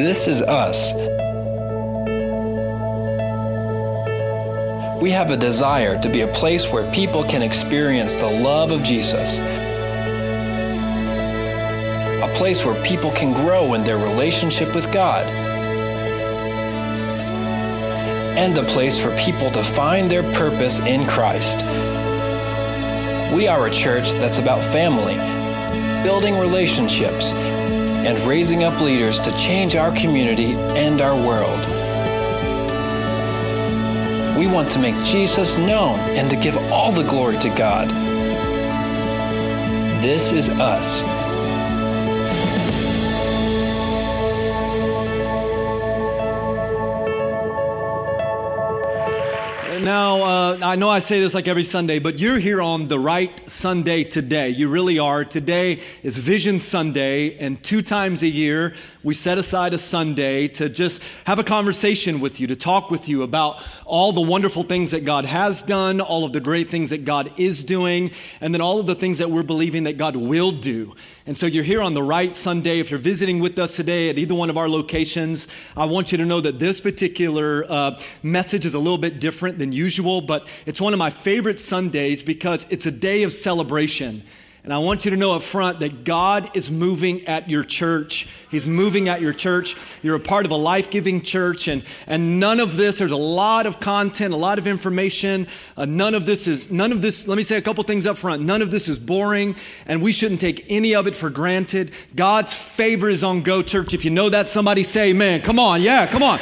This is us. We have a desire to be a place where people can experience the love of Jesus. A place where people can grow in their relationship with God. And a place for people to find their purpose in Christ. We are a church that's about family, building relationships, and raising up leaders to change our community and our world. We want to make Jesus known and to give all the glory to God. This is us. Now, uh, I know I say this like every Sunday, but you're here on the right Sunday today. You really are. Today is Vision Sunday, and two times a year, we set aside a Sunday to just have a conversation with you, to talk with you about all the wonderful things that God has done, all of the great things that God is doing, and then all of the things that we're believing that God will do. And so you're here on the right Sunday. If you're visiting with us today at either one of our locations, I want you to know that this particular uh, message is a little bit different than usual, but it's one of my favorite Sundays because it's a day of celebration. And I want you to know up front that God is moving at your church. He's moving at your church. You're a part of a life giving church, and, and none of this, there's a lot of content, a lot of information. Uh, none of this is, none of this, let me say a couple things up front. None of this is boring, and we shouldn't take any of it for granted. God's favor is on Go Church. If you know that, somebody say amen. Come on, yeah, come on.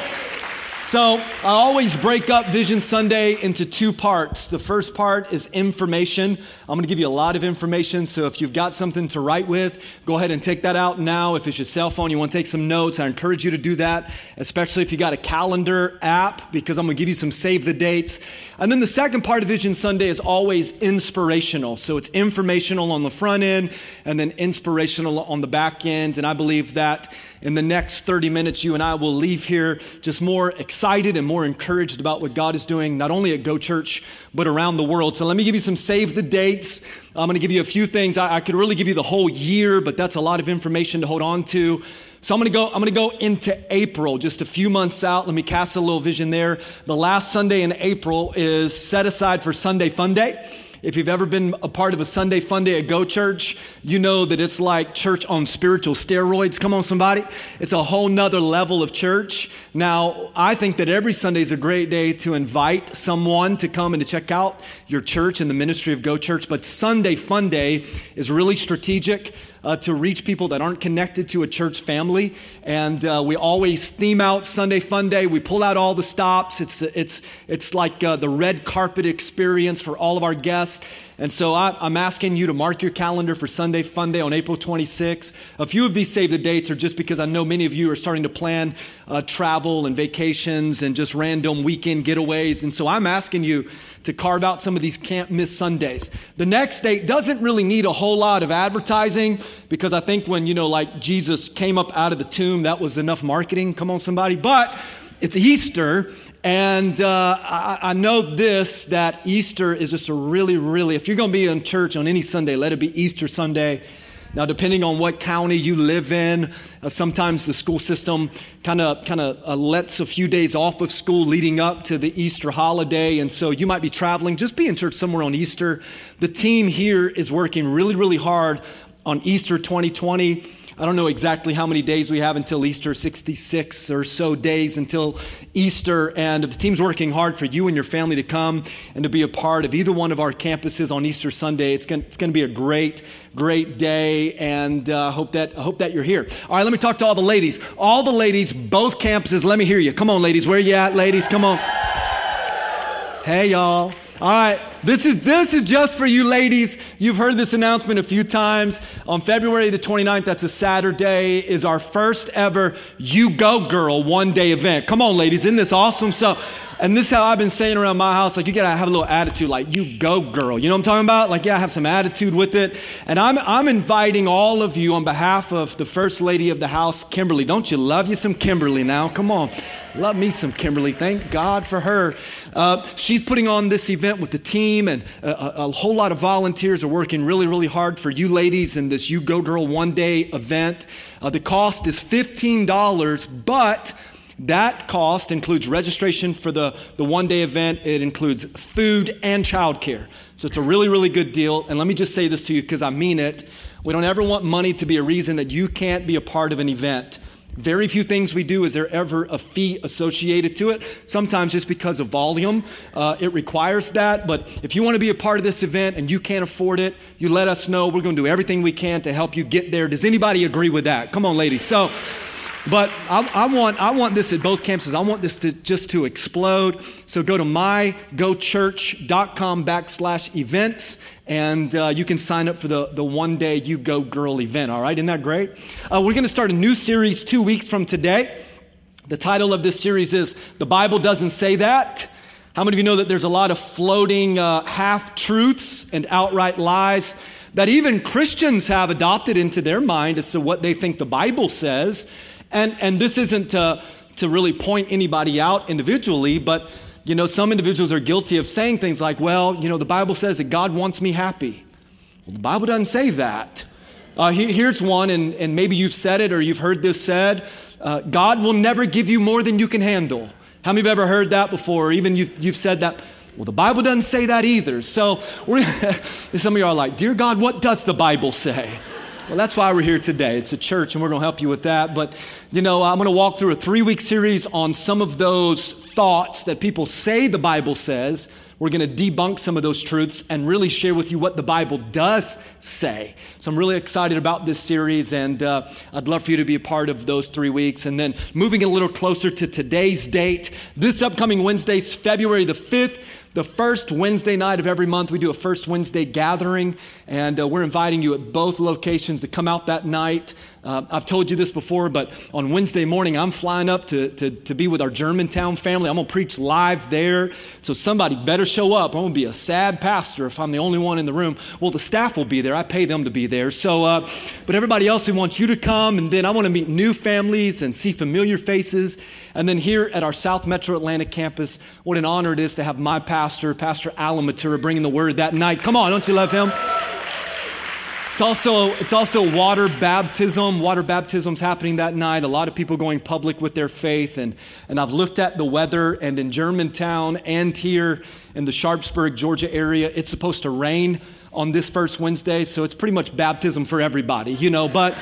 So I always break up Vision Sunday into two parts. The first part is information. I'm going to give you a lot of information. So if you've got something to write with, go ahead and take that out now. If it's your cell phone, you want to take some notes, I encourage you to do that, especially if you got a calendar app, because I'm going to give you some save the dates. And then the second part of Vision Sunday is always inspirational. So it's informational on the front end and then inspirational on the back end. And I believe that in the next 30 minutes, you and I will leave here just more excited and more encouraged about what God is doing, not only at Go Church, but around the world. So let me give you some save the dates. I'm going to give you a few things. I, I could really give you the whole year, but that's a lot of information to hold on to. So I'm to go I'm going to go into April, just a few months out. Let me cast a little vision there. The last Sunday in April is set aside for Sunday Fun Day. If you've ever been a part of a Sunday fun day at Go Church, you know that it's like church on spiritual steroids. Come on, somebody. It's a whole nother level of church. Now, I think that every Sunday is a great day to invite someone to come and to check out your church and the ministry of Go Church. But Sunday Fun Day is really strategic uh, to reach people that aren't connected to a church family. And uh, we always theme out Sunday Fun Day. We pull out all the stops. It's, it's, it's like uh, the red carpet experience for all of our guests. And so I, am asking you to mark your calendar for Sunday Fun Day on April 26th. A few of these save the dates are just because I know many of you are starting to plan uh, travel and vacations and just random weekend getaways. And so I'm asking you to carve out some of these can't miss Sundays. The next date doesn't really need a whole lot of advertising because I think when, you know, like Jesus came up out of the tomb, that was enough marketing. Come on, somebody. But it's Easter, and uh, I, I, know this that Easter is just a really, really, if you're going to be in church on any Sunday, let it be Easter Sunday. Now, depending on what county you live in, uh, sometimes the school system kind of kind of uh, lets a few days off of school leading up to the Easter holiday, and so you might be traveling. Just be in church somewhere on Easter. The team here is working really, really hard on Easter 2020 I don't know exactly how many days we have until Easter, 66 or so days until Easter. And the team's working hard for you and your family to come and to be a part of either one of our campuses on Easter Sunday. It's going, to be a great, great day. And uh, hope, that, I hope that you're here. All right, let me talk to all the ladies. All the ladies, both campuses, let me hear you. Come on, ladies. Where you at, ladies? Come on. Hey, y'all. All right. This is, this is just for you ladies. You've heard this announcement a few times. On February the 29th, that's a Saturday, is our first ever You Go Girl one day event. Come on, ladies. Isn't this awesome? So, and this is how I've been saying around my house. Like, you gotta have a little attitude, like, you go, girl. You know what I'm talking about? Like, yeah, I have some attitude with it. And I'm, I'm inviting all of you on behalf of the First Lady of the House, Kimberly. Don't you love you some Kimberly now? Come on. Love me some Kimberly. Thank God for her. Uh, she's putting on this event with the team, and a, a, whole lot of volunteers are working really, really hard for you ladies in this You Go Girl one day event. Uh, the cost is $15, but that cost includes registration for the, the one day event, it includes food and childcare. So it's a really, really good deal. And let me just say this to you because I mean it. We don't ever want money to be a reason that you can't be a part of an event. Very few things we do is there ever a fee associated to it. Sometimes just because of volume, uh, it requires that. But if you want to be a part of this event and you can't afford it, you let us know. We're going to do everything we can to help you get there. Does anybody agree with that? Come on, ladies. So. But I, I, want, I want this at both campuses. I want this to just to explode. So go to mygochurch.com backslash events and uh, you can sign up for the, the one day you go girl event. All right, isn't that great? Uh, we're going to start a new series two weeks from today. The title of this series is The Bible Doesn't Say That. How many of you know that there's a lot of floating uh, half truths and outright lies that even Christians have adopted into their mind as to what they think the Bible says? And, and this isn't to, to really point anybody out individually, but you know, some individuals are guilty of saying things like, well, you know, the Bible says that God wants me happy. Well, the Bible doesn't say that. Uh, here's one, and, and maybe you've said it or you've heard this said uh, God will never give you more than you can handle. How many have ever heard that before? Or even you've, you've said that. Well, the Bible doesn't say that either. So some of you are like, Dear God, what does the Bible say? Well, that's why we're here today. It's a church, and we're going to help you with that. But, you know, I'm going to walk through a three week series on some of those thoughts that people say the Bible says. We're going to debunk some of those truths and really share with you what the Bible does say. So I'm really excited about this series, and uh, I'd love for you to be a part of those three weeks. And then moving a little closer to today's date, this upcoming Wednesday is February the 5th the first Wednesday night of every month, we do a first Wednesday gathering, and uh, we're inviting you at both locations to come out that night. Uh, I've told you this before, but on Wednesday morning, I'm flying up to, to, to be with our Germantown family. I'm going to preach live there. So somebody better show up. I'm going to be a sad pastor if I'm the only one in the room. Well, the staff will be there. I pay them to be there. So, uh, but everybody else, we want you to come. And then I want to meet new families and see familiar faces. And then here at our South Metro Atlanta campus, what an honor it is to have my pastor, Pastor Alan Matura, bringing the word that night. Come on, don't you love him? It's also, it's also water baptism. Water baptism's happening that night. A lot of people going public with their faith. And, and I've looked at the weather, and in Germantown and here in the Sharpsburg, Georgia area, it's supposed to rain on this first Wednesday. So it's pretty much baptism for everybody, you know. But,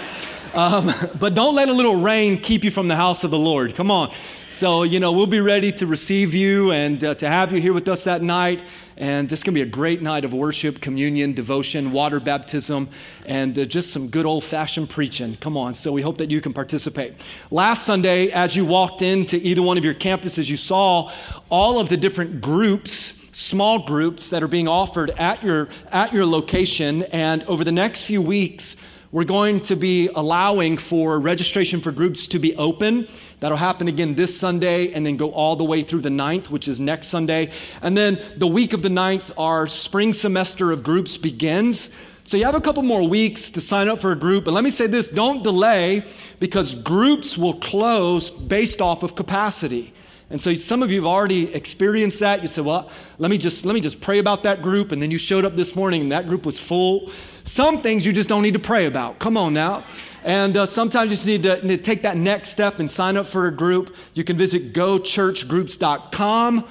um, but don't let a little rain keep you from the house of the Lord. Come on. So, you know, we'll be ready to receive you and uh, to have you here with us that night. And it's going to be a great night of worship, communion, devotion, water baptism, and uh, just some good old fashioned preaching. Come on. So we hope that you can participate. Last Sunday, as you walked into either one of your campuses, you saw all of the different groups small groups that are being offered at your at your location and over the next few weeks we're going to be allowing for registration for groups to be open That'll happen again this Sunday and then go all the way through the 9th, which is next Sunday. And then the week of the 9th, our spring semester of groups begins. So you have a couple more weeks to sign up for a group. And let me say this don't delay because groups will close based off of capacity. And so some of you have already experienced that. You said, "Well, let me just let me just pray about that group." And then you showed up this morning and that group was full. Some things you just don't need to pray about. Come on now. And uh, sometimes you just need to, need to, take that next step and sign up for a group. You can visit gochurchgroups.com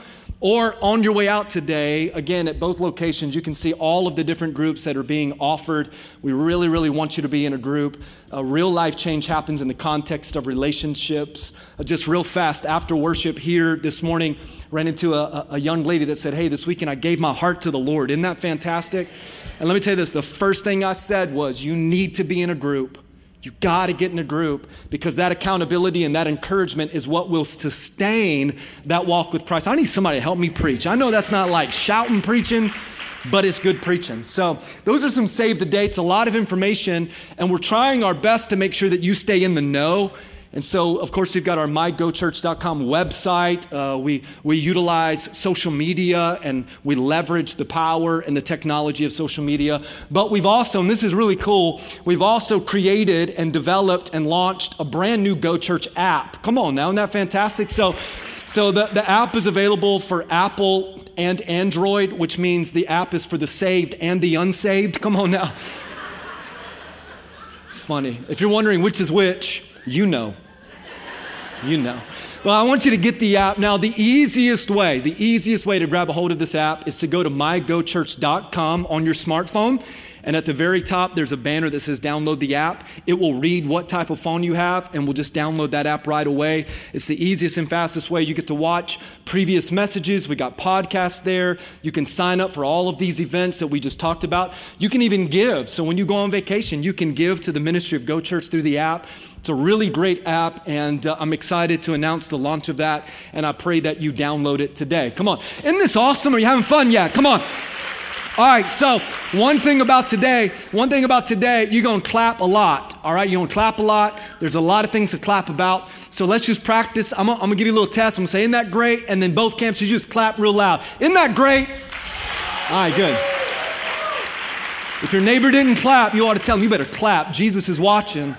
or on your way out today, again, at both locations, you can see all of the different groups that are being offered. We really, really want you to be in a group. Real life change happens in the context of relationships. Uh, just real fast, after worship here this morning, ran into a, a young lady that said, Hey, this weekend I gave my heart to the Lord. Isn't that fantastic? And let me tell you this the first thing I said was, You need to be in a group you got to get in a group because that accountability and that encouragement is what will sustain that walk with Christ. I need somebody to help me preach. I know that's not like shouting preaching, but it's good preaching. So, those are some save the dates, a lot of information, and we're trying our best to make sure that you stay in the know And so, of course, we've got our mygochurch.com website. Uh, we, we utilize social media and we leverage the power and the technology of social media. But we've also, and this is really cool, we've also created and developed and launched a brand new Go Church app. Come on now, isn't that fantastic? So, so the, the app is available for Apple and Android, which means the app is for the saved and the unsaved. Come on now. It's funny. If you're wondering which is which, you know. You know. Well, I want you to get the app. Now, the easiest way, the easiest way to grab a hold of this app is to go to mygochurch.com on your smartphone. And at the very top, there's a banner that says download the app. It will read what type of phone you have, and we'll just download that app right away. It's the easiest and fastest way. You get to watch previous messages. We got podcasts there. You can sign up for all of these events that we just talked about. You can even give. So when you go on vacation, you can give to the ministry of Go Church through the app. It's a really great app, and uh, I'm excited to announce the launch of that. And I pray that you download it today. Come on. Isn't this awesome? Are you having fun yet? Come on. All right, so one thing about today, one thing about today, you're gonna clap a lot. All right, you're gonna clap a lot. There's a lot of things to clap about. So let's just practice. I'm gonna, I'm gonna give you a little test. I'm gonna say, Isn't that great? And then both campuses just clap real loud. Isn't that great? All right, good. If your neighbor didn't clap, you ought to tell him, You better clap. Jesus is watching.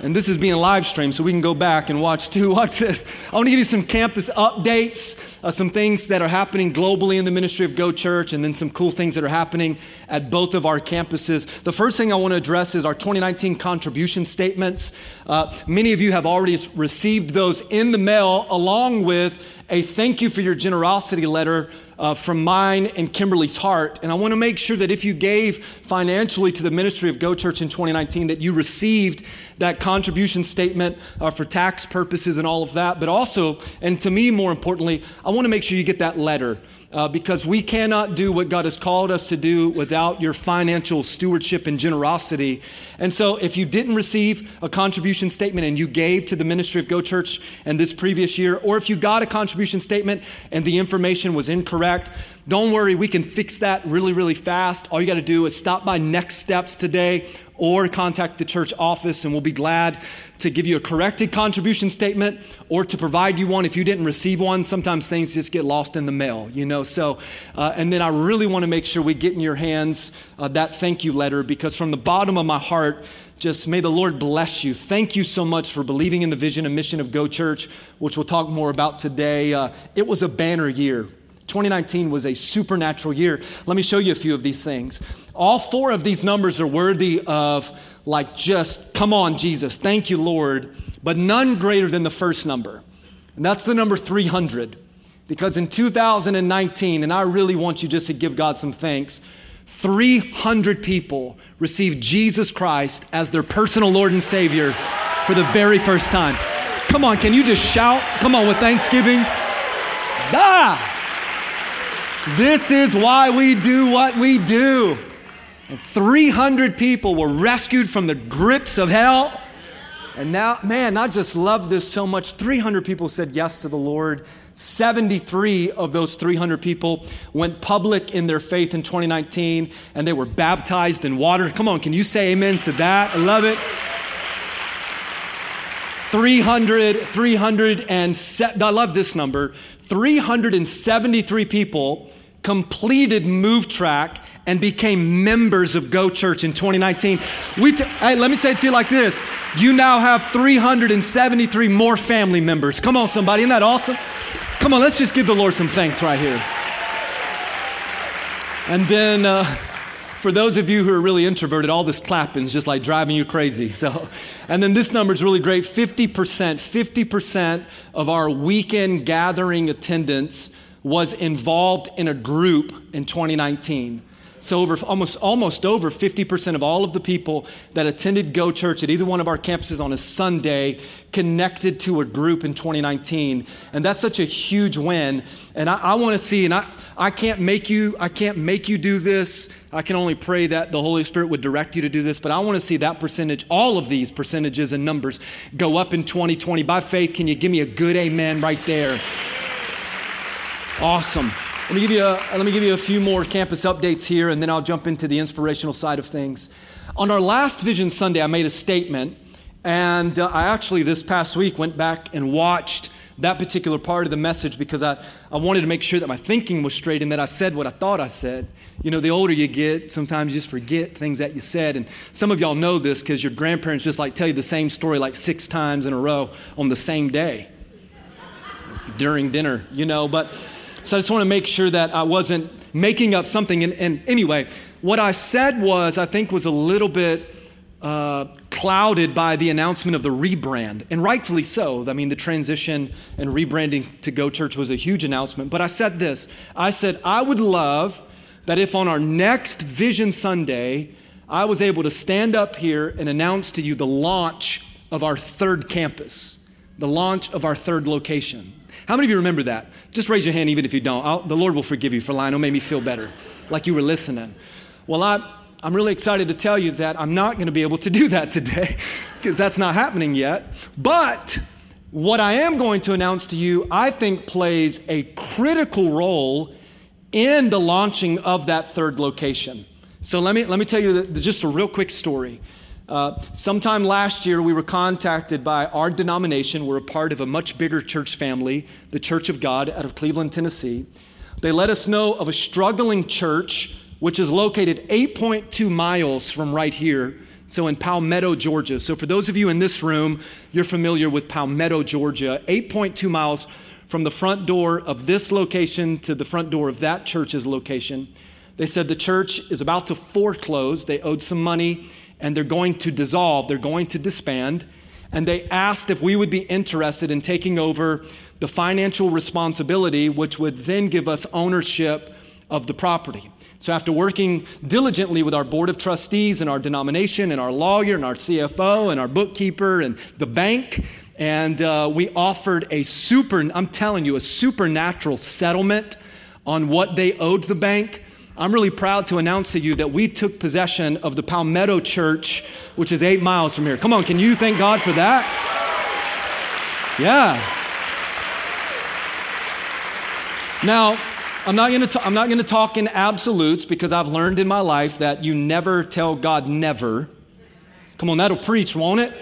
And this is being live streamed, so we can go back and watch too. Watch this. I want to give you some campus updates, uh, some things that are happening globally in the ministry of Go Church, and then some cool things that are happening at both of our campuses. The first thing I want to address is our 2019 contribution statements. Uh, many of you have already received those in the mail, along with a thank you for your generosity letter uh, from mine and Kimberly's heart. And I want to make sure that if you gave financially to the ministry of Go Church in 2019, that you received that contribution statement uh, for tax purposes and all of that. But also, and to me more importantly, I want to make sure you get that letter uh, because we cannot do what God has called us to do without your financial stewardship and generosity. And so, if you didn't receive a contribution statement and you gave to the ministry of Go Church and this previous year, or if you got a contribution statement and the information was incorrect, don't worry, we can fix that really, really fast. All you got to do is stop by Next Steps today or contact the church office, and we'll be glad to give you a corrected contribution statement or to provide you one if you didn't receive one. Sometimes things just get lost in the mail, you know. So, uh, and then I really want to make sure we get in your hands uh, that thank you letter because from the bottom of my heart, just may the Lord bless you. Thank you so much for believing in the vision and mission of Go Church, which we'll talk more about today. Uh, it was a banner year. 2019 was a supernatural year. Let me show you a few of these things. All four of these numbers are worthy of, like, just, come on, Jesus, thank you, Lord, but none greater than the first number. And that's the number 300. Because in 2019, and I really want you just to give God some thanks, 300 people received Jesus Christ as their personal Lord and Savior for the very first time. Come on, can you just shout? Come on, with Thanksgiving. Ah! This is why we do what we do. And 300 people were rescued from the grips of hell. And now, man, I just love this so much. 300 people said yes to the Lord. 73 of those 300 people went public in their faith in 2019 and they were baptized in water. Come on, can you say amen to that? I love it. 300, 300 and se- I love this number. 373 people completed Move Track and became members of Go Church in 2019. We t- hey, let me say it to you like this. You now have 373 more family members. Come on, somebody. Isn't that awesome? Come on, let's just give the Lord some thanks right here. And then, uh, for those of you who are really introverted, all this clapping is just like driving you crazy. So, and then this number is really great 50%, 50% of our weekend gathering attendance was involved in a group in 2019. So over almost almost over 50% of all of the people that attended Go Church at either one of our campuses on a Sunday connected to a group in 2019. And that's such a huge win. And I, I want to see, and I, I can't make you, I can't make you do this. I can only pray that the Holy Spirit would direct you to do this, but I want to see that percentage, all of these percentages and numbers go up in 2020. By faith, can you give me a good amen right there? Awesome. Let me, give you a, let me give you a few more campus updates here, and then I'll jump into the inspirational side of things. On our last Vision Sunday, I made a statement, And uh, I actually, this past week, went back and watched that particular part of the message because I, I wanted to make sure that my thinking was straight and that I said what I thought I said. You know, the older you get, sometimes you just forget things that you said. And some of y'all know this because your grandparents just like tell you the same story like six times in a row on the same day during dinner, you know. But so I just want to make sure that I wasn't making up something. And, and anyway, what I said was, I think, was a little bit uh, clouded by the announcement of the rebrand, and rightfully so. I mean, the transition and rebranding to Go Church was a huge announcement. But I said this I said, I would love that if on our next Vision Sunday, I was able to stand up here and announce to you the launch of our third campus, the launch of our third location. How many of you remember that? Just raise your hand, even if you don't. I'll, the Lord will forgive you for lying. It'll make me feel better, like you were listening. Well, I, I'm really excited to tell you that I'm not going to be able to do that today because that's not happening yet. But what I am going to announce to you, I think plays a critical role in the launching of that third location. So let me, let me tell you the, the, just a real quick story. Uh, sometime last year, we were contacted by our denomination. We're a part of a much bigger church family, the Church of God out of Cleveland, Tennessee. They let us know of a struggling church which is located 8.2 miles from right here. So in Palmetto, Georgia. So for those of you in this room, you're familiar with Palmetto, Georgia, 8.2 miles from the front door of this location to the front door of that church's location. They said the church is about to foreclose. They owed some money and they're going to dissolve, they're going to disband. And they asked if we would be interested in taking over the financial responsibility, which would then give us ownership of the property. So, after working diligently with our board of trustees and our denomination and our lawyer and our CFO and our bookkeeper and the bank, and uh, we offered a super, I'm telling you, a supernatural settlement on what they owed the bank. I'm really proud to announce to you that we took possession of the Palmetto Church, which is eight miles from here. Come on, can you thank God for that? Yeah. Now, I'm not going to I'm not going to talk in absolutes because I've learned in my life that you never tell God never. Come on, that'll preach, won't it?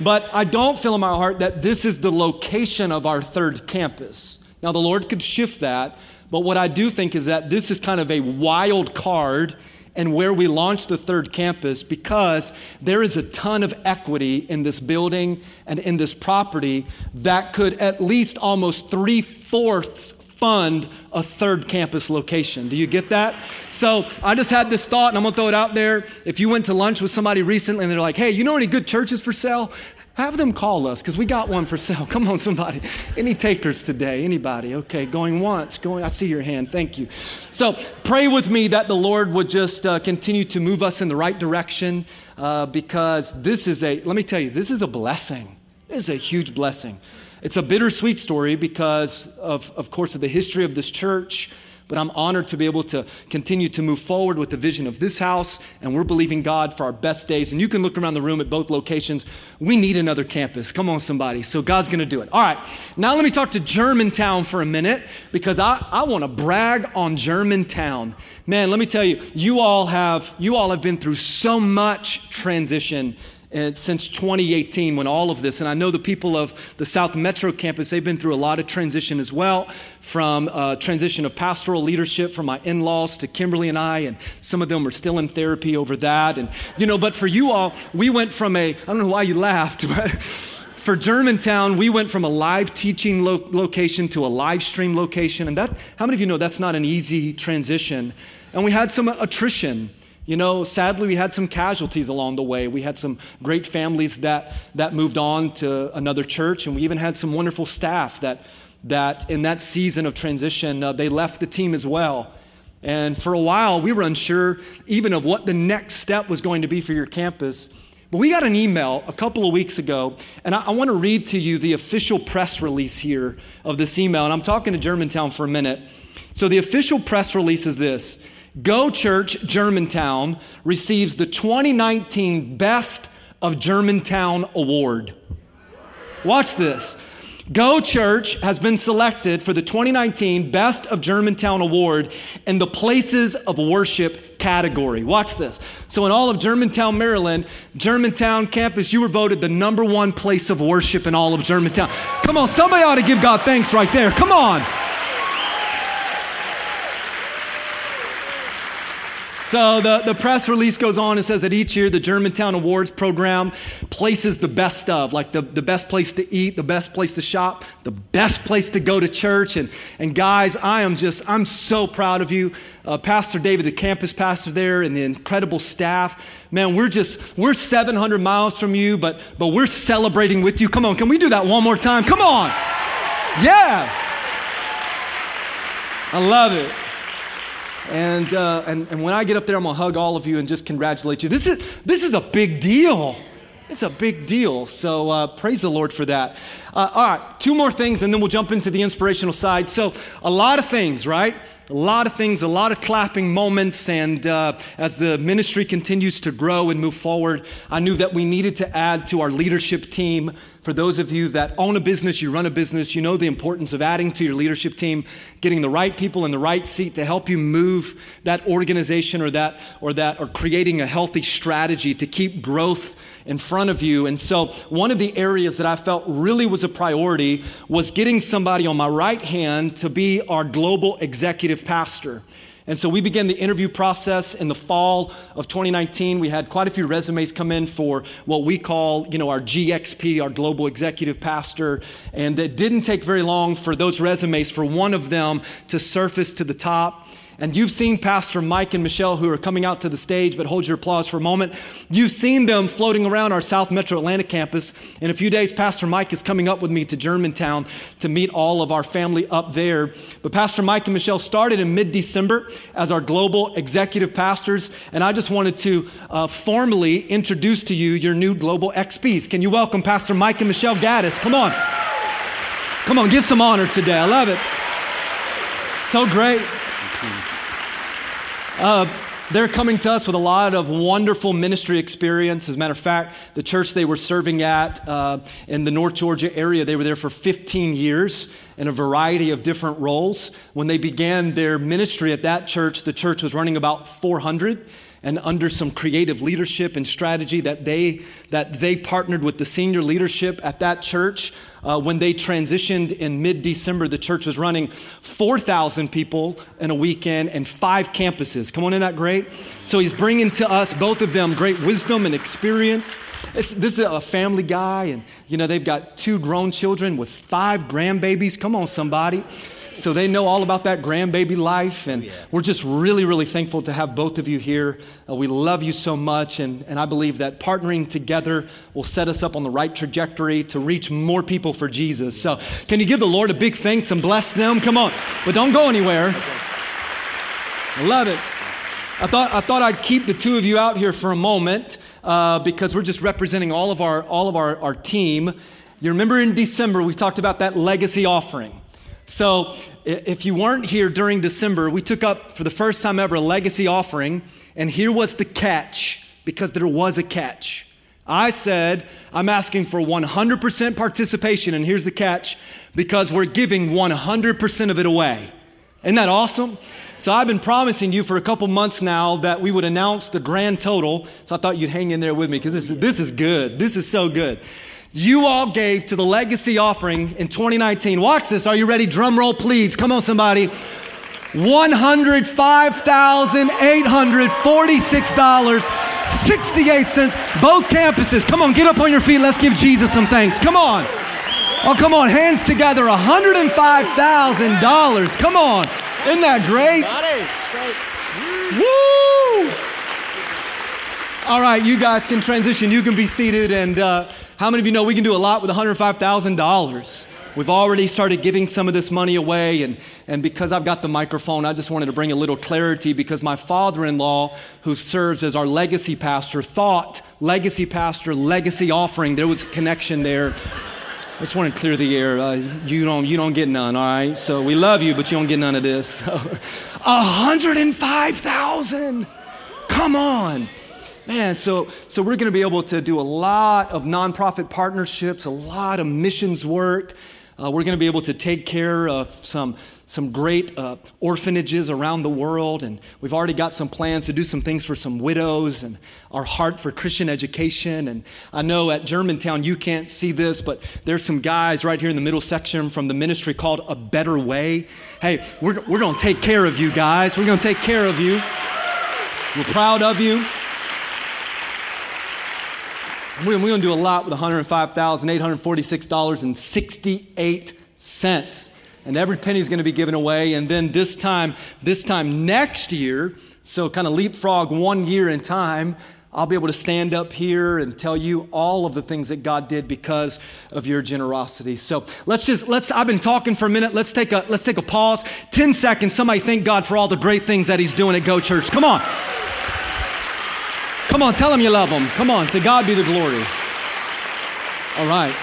But I don't feel in my heart that this is the location of our third campus. Now, the Lord could shift that, but what I do think is that this is kind of a wild card and where we launch the third campus because there is a ton of equity in this building and in this property that could at least almost three fourths fund a third campus location. Do you get that? So I just had this thought, and I'm gonna throw it out there. If you went to lunch with somebody recently and they're like, hey, you know any good churches for sale? Have them call us because we got one for sale. Come on, somebody. Any takers today? Anybody? Okay, going once, going. I see your hand. Thank you. So pray with me that the Lord would just uh, continue to move us in the right direction uh, because this is a, let me tell you, this is a blessing. This is a huge blessing. It's a bittersweet story because of, of course, of the history of this church. But I'm honored to be able to continue to move forward with the vision of this house, and we're believing God for our best days. And you can look around the room at both locations. We need another campus. Come on, somebody. So God's going to do it. All right. Now let me talk to Germantown for a minute because I, I want to brag on Germantown. Man, let me tell you, you all have you all have been through so much transition and since 2018 when all of this and i know the people of the south metro campus they've been through a lot of transition as well from uh, transition of pastoral leadership from my in-laws to kimberly and i and some of them are still in therapy over that and you know but for you all we went from a i don't know why you laughed but for germantown we went from a live teaching lo- location to a live stream location and that how many of you know that's not an easy transition? And we had some attrition you know, sadly, we had some casualties along the way. We had some great families that, that moved on to another church, and we even had some wonderful staff that, that in that season of transition, uh, they left the team as well. And for a while, we were unsure even of what the next step was going to be for your campus. But we got an email a couple of weeks ago, and I, I want to read to you the official press release here of this email. And I'm talking to Germantown for a minute. So the official press release is this Go Church Germantown receives the 2019 Best of Germantown Award. Watch this. Go Church has been selected for the 2019 Best of Germantown Award in the Places of Worship category. Watch this. So, in all of Germantown, Maryland, Germantown campus, you were voted the number one place of worship in all of Germantown. Come on, somebody ought to give God thanks right there. Come on. So the, the press release goes on and says that each year the Germantown Awards program places the best of, like the, the best place to eat, the best place to shop, the best place to go to church. And, and guys, I am just, I'm so proud of you. Uh, pastor David, the campus pastor there, and the incredible staff. Man, we're just, we're 700 miles from you, but, but we're celebrating with you. Come on, can we do that one more time? Come on. Yeah. I love it. And, uh, and, and when I get up there, I'm going to hug all of you and just congratulate you. This is, this is a big deal. It's a big deal. So uh, praise the Lord for that. Uh, all right, two more things, and then we'll jump into the inspirational side. So, a lot of things, right? A lot of things, a lot of clapping moments, and uh, as the ministry continues to grow and move forward, I knew that we needed to add to our leadership team. For those of you that own a business, you run a business, you know the importance of adding to your leadership team, getting the right people in the right seat to help you move that organization or that or that or creating a healthy strategy to keep growth in front of you. And so, one of the areas that I felt really was a priority was getting somebody on my right hand to be our global executive pastor. And so we began the interview process in the fall of 2019. We had quite a few resumes come in for what we call, you know, our GXP, our global executive pastor. And it didn't take very long for those resumes, for one of them to surface to the top. And you've seen Pastor Mike and Michelle who are coming out to the stage, but hold your applause for a moment. You've seen them floating around our South Metro Atlanta campus. In a few days, Pastor Mike is coming up with me to Germantown to meet all of our family up there. But Pastor Mike and Michelle started in mid December as our global executive pastors. And I just wanted to uh, formally introduce to you your new global XPs. Can you welcome Pastor Mike and Michelle Gaddis? Come on. Come on, give some honor today. I love it. So great. Uh, they're coming to us with a lot of wonderful ministry experience. As a matter of fact, the church they were serving at uh, in the North Georgia area, they were there for 15 years in a variety of different roles. When they began their ministry at that church, the church was running about 400 and under some creative leadership and strategy that they that they partnered with the senior leadership at that church. Uh, when they transitioned in mid-december the church was running 4000 people in a weekend and five campuses. Come on isn't that great? So he's bringing to us both of them great wisdom and experience. It's, this is a family guy and you know they've got two grown children with five grandbabies. Come on somebody so they know all about that grandbaby life. And yeah. we're just really, really thankful to have both of you here. Uh, we love you so much. And, and I believe that partnering together will set us up on the right trajectory to reach more people for Jesus. So can you give the Lord a big thanks and bless them? Come on. But don't go anywhere. I love it. I thought, I thought I'd keep the two of you out here for a moment uh, because we're just representing all of, our, all of our, our team. You remember in December, we talked about that legacy offering. So, if you weren't here during December, we took up for the first time ever a legacy offering, and here was the catch because there was a catch. I said, I'm asking for 100% participation, and here's the catch because we're giving 100% of it away. Isn't that awesome? So I've been promising you for a couple months now that we would announce the grand total. So I thought you'd hang in there with me because this is, this is good. This is so good you all gave to the legacy offering in 2019. Watch this. Are you ready? Drum roll, please. Come on, somebody. $105,846.68. Both campuses. Come on, get up on your feet. Let's give Jesus some thanks. Come on. Oh, come on. Hands together. $105,000. Come on. Isn't that great? Woo! All right, you guys can transition. You can be seated and. Uh, how many of you know we can do a lot with $105,000? We've already started giving some of this money away, and, and because I've got the microphone, I just wanted to bring a little clarity because my father in law, who serves as our legacy pastor, thought legacy pastor, legacy offering, there was a connection there. I just want to clear the air. Uh, you, don't, you don't get none, all right? So we love you, but you don't get none of this. 105,000! Come on! Man, so, so we're going to be able to do a lot of nonprofit partnerships, a lot of missions work. Uh, we're going to be able to take care of some, some great uh, orphanages around the world, and we've already got some plans to do some things for some widows and our heart for Christian education. And I know at Germantown you can't see this, but there's some guys right here in the middle section from the ministry called A Better Way. Hey, we're, we're going to take care of you guys. We're going to take care of you. We're proud of you. We're going to do a lot with $105,846.68 and every penny is going to be given away. And then this time, this time next year, so kind of leapfrog one year in time, I'll be able to stand up here and tell you all of the things that God did because of your generosity. So let's just let's I've been talking for a minute. Let's take a let's take a pause. 10 seconds. Somebody thank God for all the great things that he's doing at Go Church. Come on. Come on, tell him you love him. Come on, to God be the glory. All right.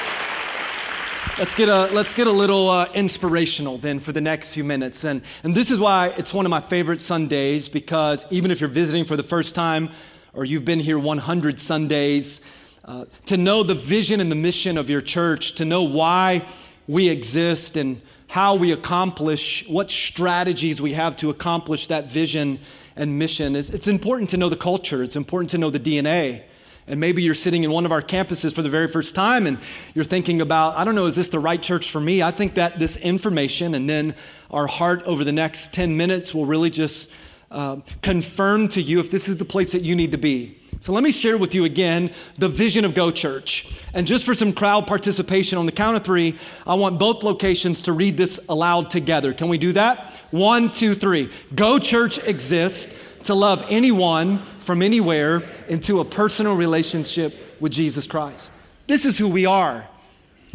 Let's get a, let's get a little uh, inspirational then for the next few minutes. And, and this is why it's one of my favorite Sundays because even if you're visiting for the first time or you've been here 100 Sundays, uh, to know the vision and the mission of your church, to know why we exist and how we accomplish, what strategies we have to accomplish that vision and mission, is, it's important to know the culture, it's important to know the DNA. And maybe you're sitting in one of our campuses for the very first time and you're thinking about, I don't know, is this the right church for me? I think that this information and then our heart over the next 10 minutes will really just uh, confirm to you if this is the place that you need to be. So let me share with you again the vision of Go Church. And just for some crowd participation on the count of three, I want both locations to read this aloud together. Can we do that? One, two, three. Go Church exists to love anyone from anywhere into a personal relationship with Jesus Christ. This is who we are.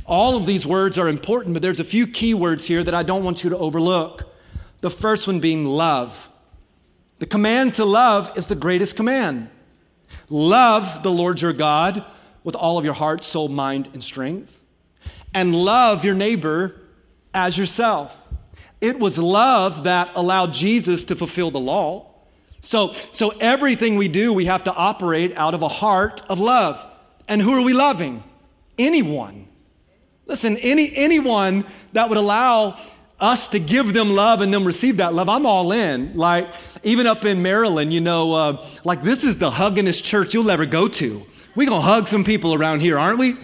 All of these words are important, but there's a few key words here that I don't want you to overlook. The first one being love. The command to love is the greatest command. Love the Lord your God with all of your heart, soul, mind, and strength. And love your neighbor as yourself. It was love that allowed Jesus to fulfill the law. So, so everything we do, we have to operate out of a heart of love. And who are we loving? Anyone. Listen, any, anyone that would allow us to give them love and them receive that love, I'm all in. Like, even up in Maryland, you know, uh, like this is the huggingest church you'll ever go to. we gonna hug some people around here, aren't we?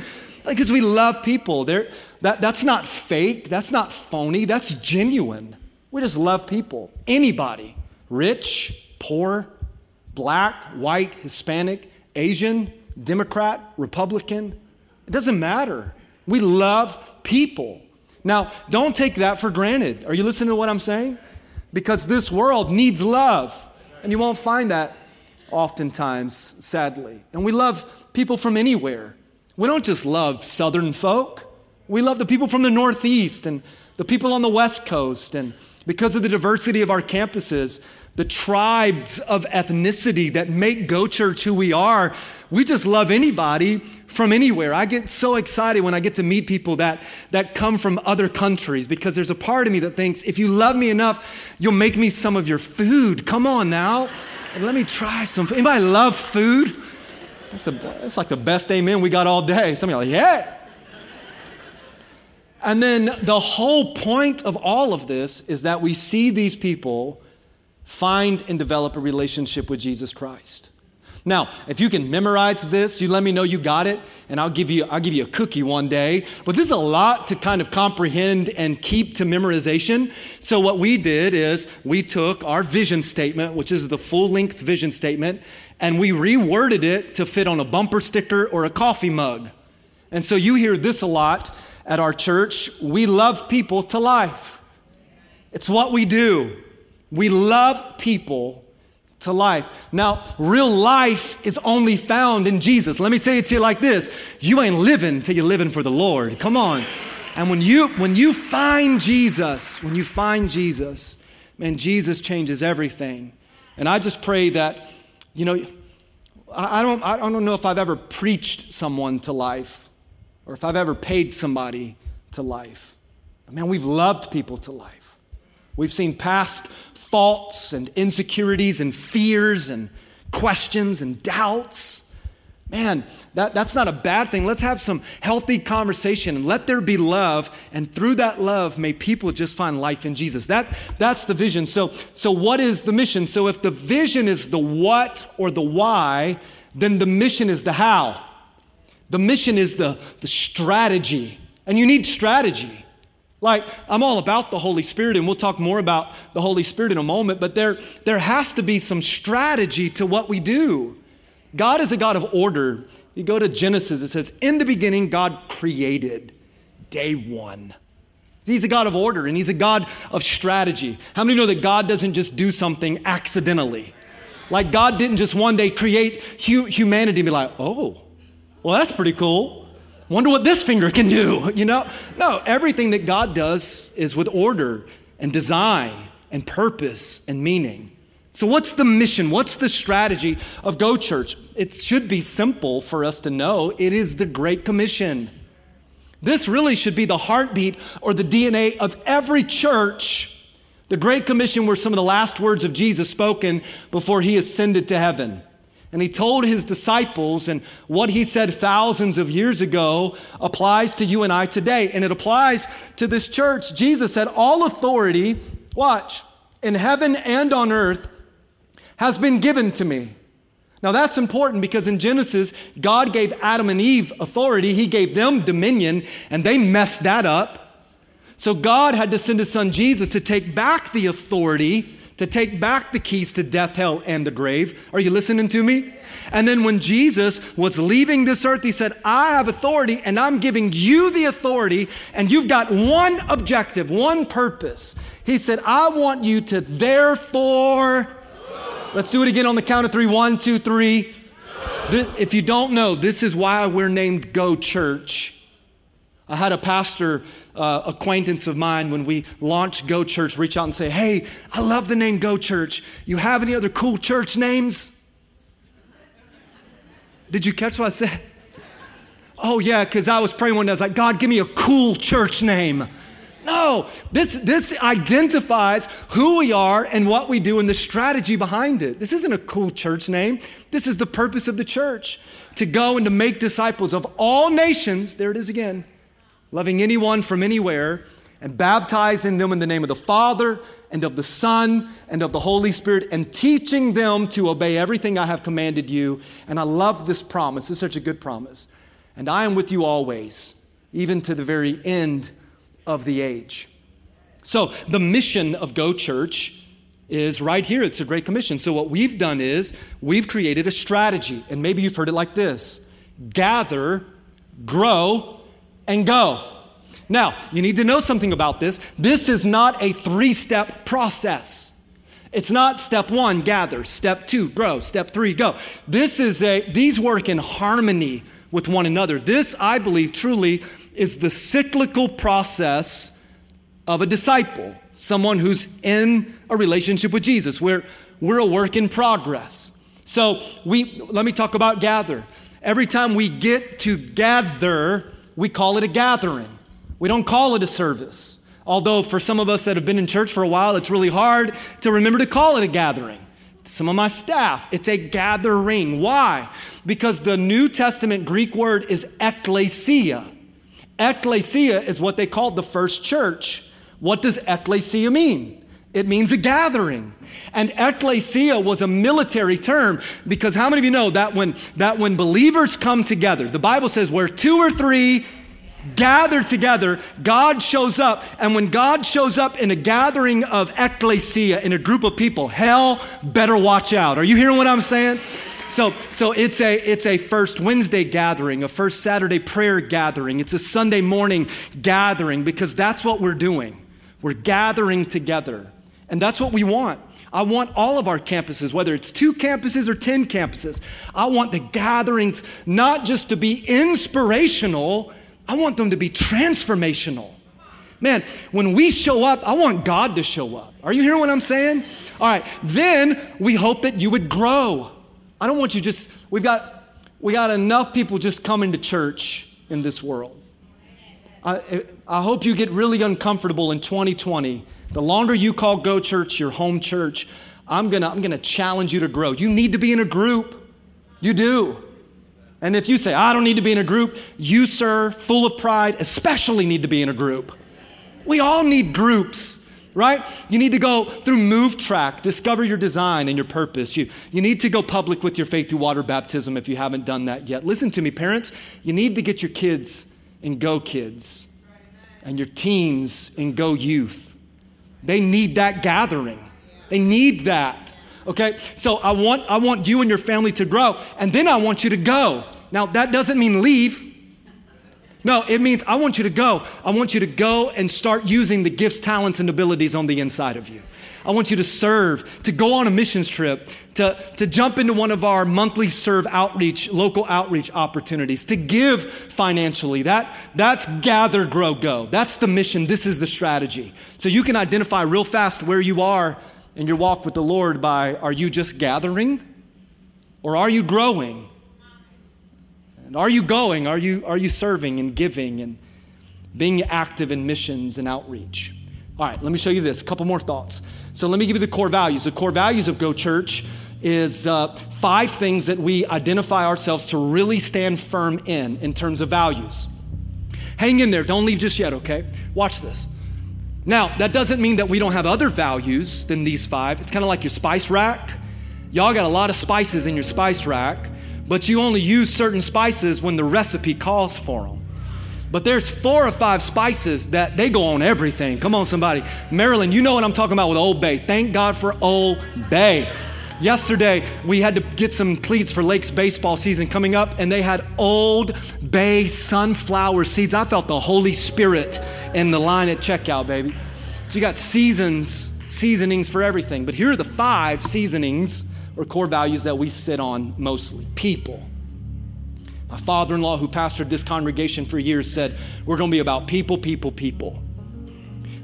Because we love people. That, that's not fake, that's not phony, that's genuine. We just love people. Anybody, rich, poor, black, white, Hispanic, Asian, Democrat, Republican. It doesn't matter. We love people. Now, don't take that for granted. Are you listening to what I'm saying? Because this world needs love, and you won't find that oftentimes, sadly. And we love people from anywhere. We don't just love Southern folk, we love the people from the Northeast and the people on the West Coast. And because of the diversity of our campuses, the tribes of ethnicity that make Go Church who we are. We just love anybody from anywhere. I get so excited when I get to meet people that, that come from other countries because there's a part of me that thinks, if you love me enough, you'll make me some of your food. Come on now. And let me try some. Anybody love food? That's, a, that's like the best amen we got all day. Some of you are like, yeah. And then the whole point of all of this is that we see these people find and develop a relationship with Jesus Christ. Now, if you can memorize this, you let me know you got it, and I'll give you, I'll give you a cookie one day. But this is a lot to kind of comprehend and keep to memorization. So what we did is we took our vision statement, which is the full-length vision statement, and we reworded it to fit on a bumper sticker or a coffee mug. And so you hear this a lot at our church. We love people to life. It's what we do. We love people to life. Now, real life is only found in Jesus. Let me say it to you like this you ain't living till you're living for the Lord. Come on. And when you when you find Jesus, when you find Jesus, man, Jesus changes everything. And I just pray that, you know, I don't, I don't know if I've ever preached someone to life or if I've ever paid somebody to life. Man, we've loved people to life. We've seen past faults and insecurities and fears and questions and doubts. Man, that, that's not a bad thing. Let's have some healthy conversation and let there be love. And through that love, may people just find life in Jesus. That, that's the vision. So, so, what is the mission? So, if the vision is the what or the why, then the mission is the how. The mission is the, the strategy. And you need strategy. Like, I'm all about the Holy Spirit, and we'll talk more about the Holy Spirit in a moment, but there, there has to be some strategy to what we do. God is a God of order. You go to Genesis, it says, In the beginning, God created day one. He's a God of order and He's a God of strategy. How many know that God doesn't just do something accidentally? Like, God didn't just one day create humanity and be like, oh, well, that's pretty cool. Wonder what this finger can do, you know? No, everything that God does is with order and design and purpose and meaning. So, what's the mission? What's the strategy of Go Church? It should be simple for us to know it is the Great Commission. This really should be the heartbeat or the DNA of every church. The Great Commission were some of the last words of Jesus spoken before he ascended to heaven. And he told his disciples, and what he said thousands of years ago applies to you and I today. And it applies to this church. Jesus said, All authority, watch, in heaven and on earth has been given to me. Now that's important because in Genesis, God gave Adam and Eve authority, He gave them dominion, and they messed that up. So God had to send His Son Jesus to take back the authority to take back the keys to death, hell, and the grave. Are you listening to me? And then when Jesus was leaving this earth, he said, I have authority and I'm giving you the authority, and you've got one objective, one purpose. He said, I want you to therefore, let's do it again on the count of three: one, two, three. If you don't know, this is why we're named Go Church. I had a pastor uh, acquaintance of mine when we launched Go Church reach out and say, Hey, I love the name Go Church. You have any other cool church names? Did you catch what I said? Oh, yeah, because I was praying one day. I was like, God, give me a cool church name. No, this, this identifies who we are and what we do and the strategy behind it. This isn't a cool church name. This is the purpose of the church to go and to make disciples of all nations. There it is again loving anyone from anywhere, and baptizing them in the name of the Father and of the Son and of the Holy Spirit, and teaching them to obey everything I have commanded you. And I love this promise. It's such a good promise. And I am with you always, even to the very end of the age. So, the mission of Go Church is right here. It's a Great Commission. So, what we've done is we've created a strategy. And maybe you've heard it like this gather, grow, and go. Now, you need to know something about this. This is not a three step process. It's not step one, gather, step two, grow, step three, go. This is a, these work in harmony with one another. This, I believe, truly is the cyclical process of a disciple, someone who's in a relationship with Jesus. We're, we're a work in progress. So we let me talk about gather. Every time we get to gather, we call it a gathering. We don't call it a service. Although, for some of us that have been in church for a while, it's really hard to remember to call it a gathering. Some of my staff, it's a gathering. Why? Because the New Testament Greek word is ekklesia. Ekklesia is what they called the first church. What does ekklesia mean? It means a gathering. And ecclesia was a military term because how many of you know that when, that when believers come together, the Bible says where two or three gather together, God shows up. And when God shows up in a gathering of ecclesia, in a group of people, hell better watch out. Are you hearing what I'm saying? So, so it's a it's a first Wednesday gathering, a first Saturday prayer gathering. It's a Sunday morning gathering because that's what we're doing. We're gathering together. And that's what we want. I want all of our campuses, whether it's two campuses or 10 campuses, I want the gatherings not just to be inspirational, I want them to be transformational. Man, when we show up, I want God to show up. Are you hearing what I'm saying? All right, then we hope that you would grow. I don't want you just, we've got, we got enough people just coming to church in this world. I, I hope you get really uncomfortable in 2020 the longer you call Go Church your home church, I'm gonna, I'm gonna challenge you to grow. You need to be in a group. You do. And if you say, I don't need to be in a group, you, sir, full of pride, especially need to be in a group. We all need groups right? You need to go through Move Track, discover your design and your purpose. You, you need to go public with your faith through water baptism if you haven't done that yet. Listen to me, parents. You need to get your kids in Go Kids and your teens in Go Youth. They need that gathering. They need that. Okay? So I want I want you and your family to grow and then I want you to go. Now that doesn't mean leave. No, it means I want you to go. I want you to go and start using the gifts, talents, and abilities on the inside of you. I want you to serve, to go on a missions trip, to, to jump into one of our monthly serve outreach, local outreach opportunities, to give financially. That, that's gather, grow, go. That's the mission. This is the strategy. So you can identify real fast where you are in your walk with the Lord by are you just gathering or are you growing? And are you going? Are you, are you serving and giving and being active in missions and outreach? All right, let me show you this. A couple more thoughts. So let me give you the core values. The core values of Go Church is uh, five things that we identify ourselves to really stand firm in, in terms of values. Hang in there, don't leave just yet, okay? Watch this. Now, that doesn't mean that we don't have other values than these five. It's kind of like your spice rack. Y'all got a lot of spices in your spice rack but you only use certain spices when the recipe calls for them. But there's four or five spices that they go on everything. Come on, somebody. Maryland, you know what I'm talking about with Old Bay. Thank God for Old Bay. Yesterday, we had to get some cleats for Lakes baseball season coming up, and they had Old Bay sunflower seeds. I felt the Holy Spirit in the line at checkout, baby. So you got seasons, seasonings for everything. But here are the five seasonings or core values that we sit on mostly people. My father in law, who pastored this congregation for years, said, We're going to be about people, people, people.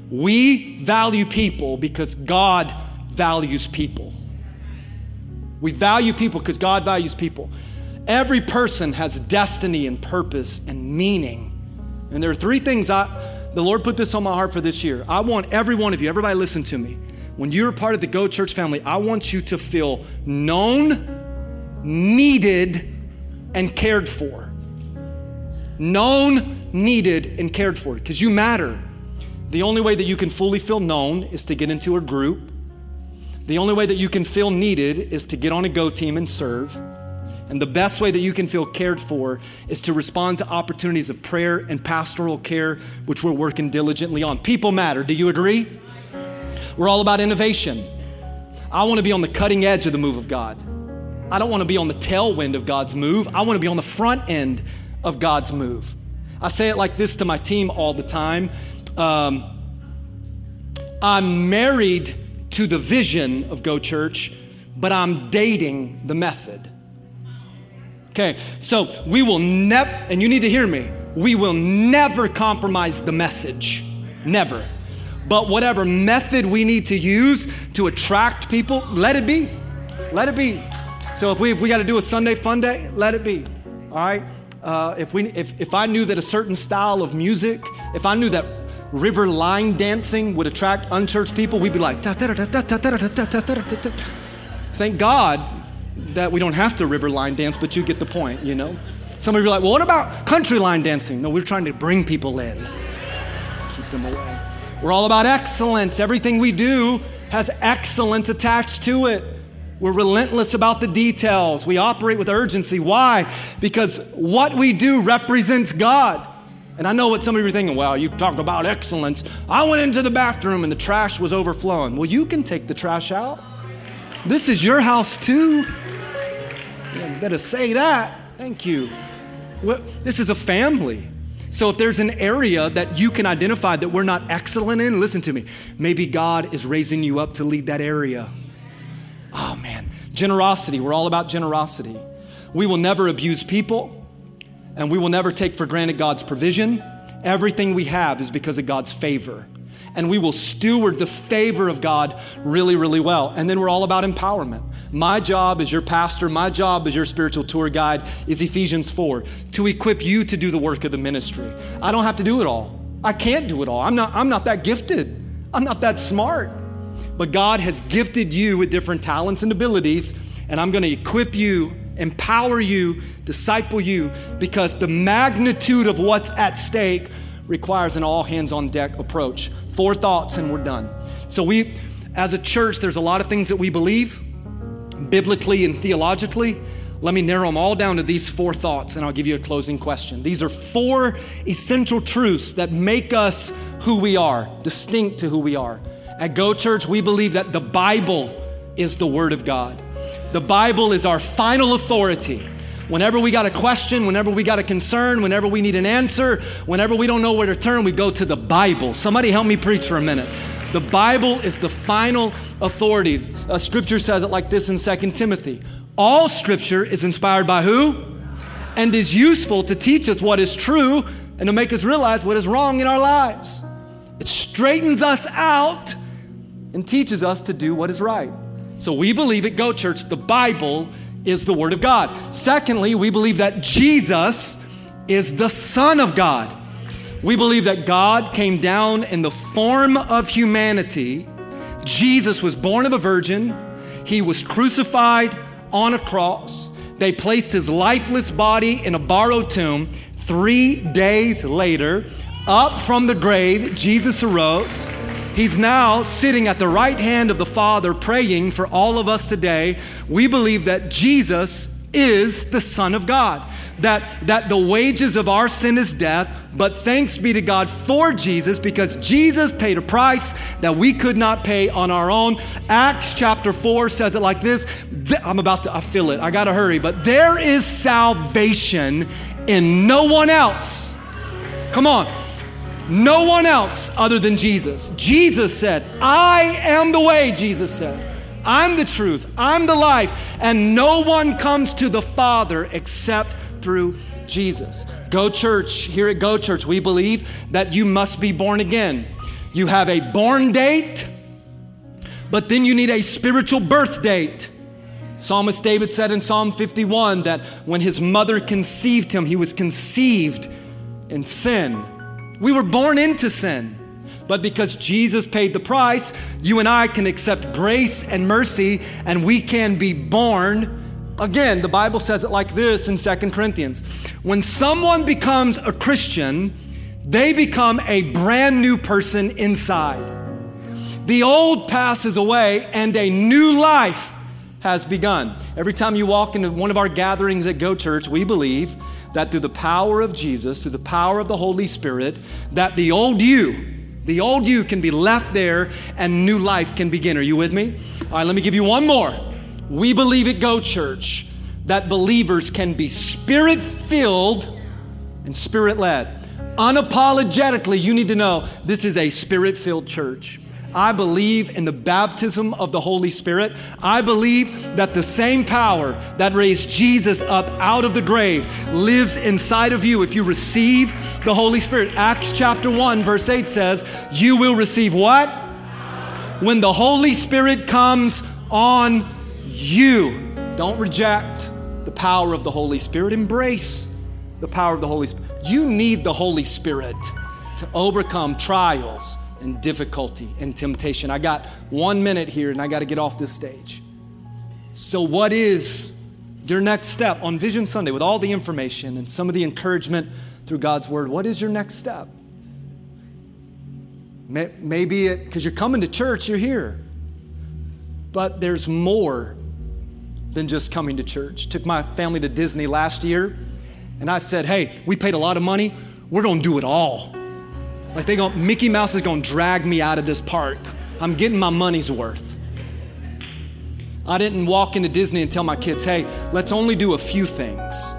We value people because God values people. We value people because God values people. Every person has destiny and purpose and meaning. And there are three things I, the Lord put this on my heart for this year. I want every one of you, everybody listen to me when you're part of the Go Church family, I want you to feel known, needed, and cared for. Known, needed, and cared for because you matter. The only way that you can fully feel known is to get into a group. The only way that you can feel needed is to get on a go team and serve. And the best way that you can feel cared for is to respond to opportunities of prayer and pastoral care, which we're working diligently on. People matter. Do you agree? We're all about innovation. I want to be on the cutting edge of the move of God. I don't want to be on the tailwind of God's move. I want to be on the front end of God's move. I say it like this to my team all the time um, I'm married to the vision of Go Church, but I'm dating the method. Okay, so we will never, and you need to hear me, we will never compromise the message. Never. But whatever method we need to use to attract people, let it be. Let it be. So if we, if we got to do a Sunday fun day, let it be. All right? Uh, if, we, if, if I knew that a certain style of music, if I knew that river line dancing would attract unchurched people, we'd be like, thank God that we don't have to river line dance, but you get the point, you know? Some of you are like, well, what about country line dancing? No, we're trying to bring people in, keep them away. We're all about excellence. Everything we do has excellence attached to it. We're relentless about the details. We operate with urgency. Why? Because what we do represents God. And I know what some of you are thinking, well, you talk about excellence. I went into the bathroom and the trash was overflowing. Well, you can take the trash out. This is your house too. Yeah, better say that. Thank you. Well, this is a family. So if there's an area that you can identify that we're not excellent in, listen to me. Maybe God is raising you up to lead that area. Oh man, generosity. We're all about generosity. We will never abuse people and we will never take for granted God's provision. Everything we have is because of God's favor. And we will steward the favor of God really, really well. And then we're all about empowerment. My job as your pastor, my job as your spiritual tour guide is Ephesians 4 to equip you to do the work of the ministry. I don't have to do it all. I can't do it all. I'm not, I'm not that gifted. I'm not that smart. But God has gifted you with different talents and abilities, and I'm going to equip you empower you, disciple you, because the magnitude of what's at stake requires an all hands on deck approach. Four thoughts and we're done. So, we, as a church, there's a lot of things that we believe biblically and theologically. Let me narrow them all down to these four thoughts and I'll give you a closing question. These are four essential truths that make us who we are, distinct to who we are. At Go Church, we believe that the Bible is the Word of God. The Bible is our final authority. Whenever we got a question, whenever we got a concern, whenever we need an answer, whenever we don't know where to turn, we go to the Bible. Somebody help me preach for a minute. The Bible is the final authority. Scripture says it like this in 2 Timothy All scripture is inspired by who? And is useful to teach us what is true and to make us realize what is wrong in our lives. It straightens us out and teaches us to do what is right. So we believe at Go Church the Bible is the Word of God. Secondly, we believe that Jesus is the Son of God. We believe that God came down in the form of humanity. Jesus was born of a virgin. He was crucified on a cross. They placed his lifeless body in a borrowed tomb. Three days later, up from the grave, Jesus arose. He's now sitting at the right hand of the Father praying for all of us today. We believe that Jesus is the Son of God. That, that the wages of our sin is death, but thanks be to God for Jesus because Jesus paid a price that we could not pay on our own. Acts chapter 4 says it like this I'm about to, I feel it, I gotta hurry, but there is salvation in no one else. Come on. No one else other than Jesus. Jesus said, I am the way, Jesus said. I'm the truth, I'm the life, and no one comes to the Father except through Jesus. Go Church, here at Go Church, we believe that you must be born again. You have a born date, but then you need a spiritual birth date. Psalmist David said in Psalm 51 that when his mother conceived him, he was conceived in sin. We were born into sin. But because Jesus paid the price, you and I can accept grace and mercy and we can be born again. The Bible says it like this in Second Corinthians. When someone becomes a Christian, they become a brand new person inside. The old passes away and a new life has begun. Every time you walk into one of our gatherings at Go Church, we believe that through the power of Jesus, through the power of the Holy Spirit, that the old you, the old you can be left there and new life can begin. Are you with me? All right, let me give you one more. We believe at Go Church that believers can be spirit filled and spirit led. Unapologetically, you need to know this is a spirit filled church. I believe in the baptism of the Holy Spirit. I believe that the same power that raised Jesus up out of the grave lives inside of you if you receive the Holy Spirit. Acts chapter 1, verse 8 says, You will receive what? When the Holy Spirit comes on you. Don't reject the power of the Holy Spirit, embrace the power of the Holy Spirit. You need the Holy Spirit to overcome trials and difficulty and temptation. I got one minute here and I got to get off this stage. So, what is your next step on Vision Sunday with all the information and some of the encouragement through God's Word? What is your next step? Maybe it, because you're coming to church, you're here. But there's more than just coming to church. Took my family to Disney last year, and I said, hey, we paid a lot of money. We're to do it all. Like they go, Mickey Mouse is going to drag me out of this park. I'm getting my money's worth. I didn't walk into Disney and tell my kids, hey, let's only do a few things.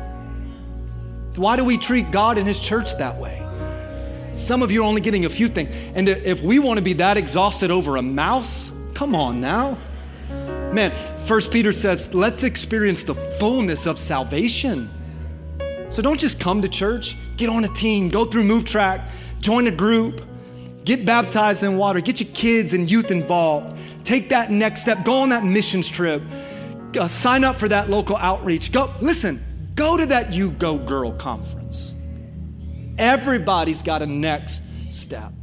Why do we treat God and His church that way? Some of you are only getting a few things. And if we want to be that exhausted over a mouse, come on now. Man, First Peter says, let's experience the fullness of salvation. So don't just come to church, get on a team, go through Move Track, join a group, get baptized in water, get your kids and youth involved. Take that next step, go on that missions trip, uh, sign up for that local outreach. Go, listen, go to that You Go Girl conference. Everybody's got a next step.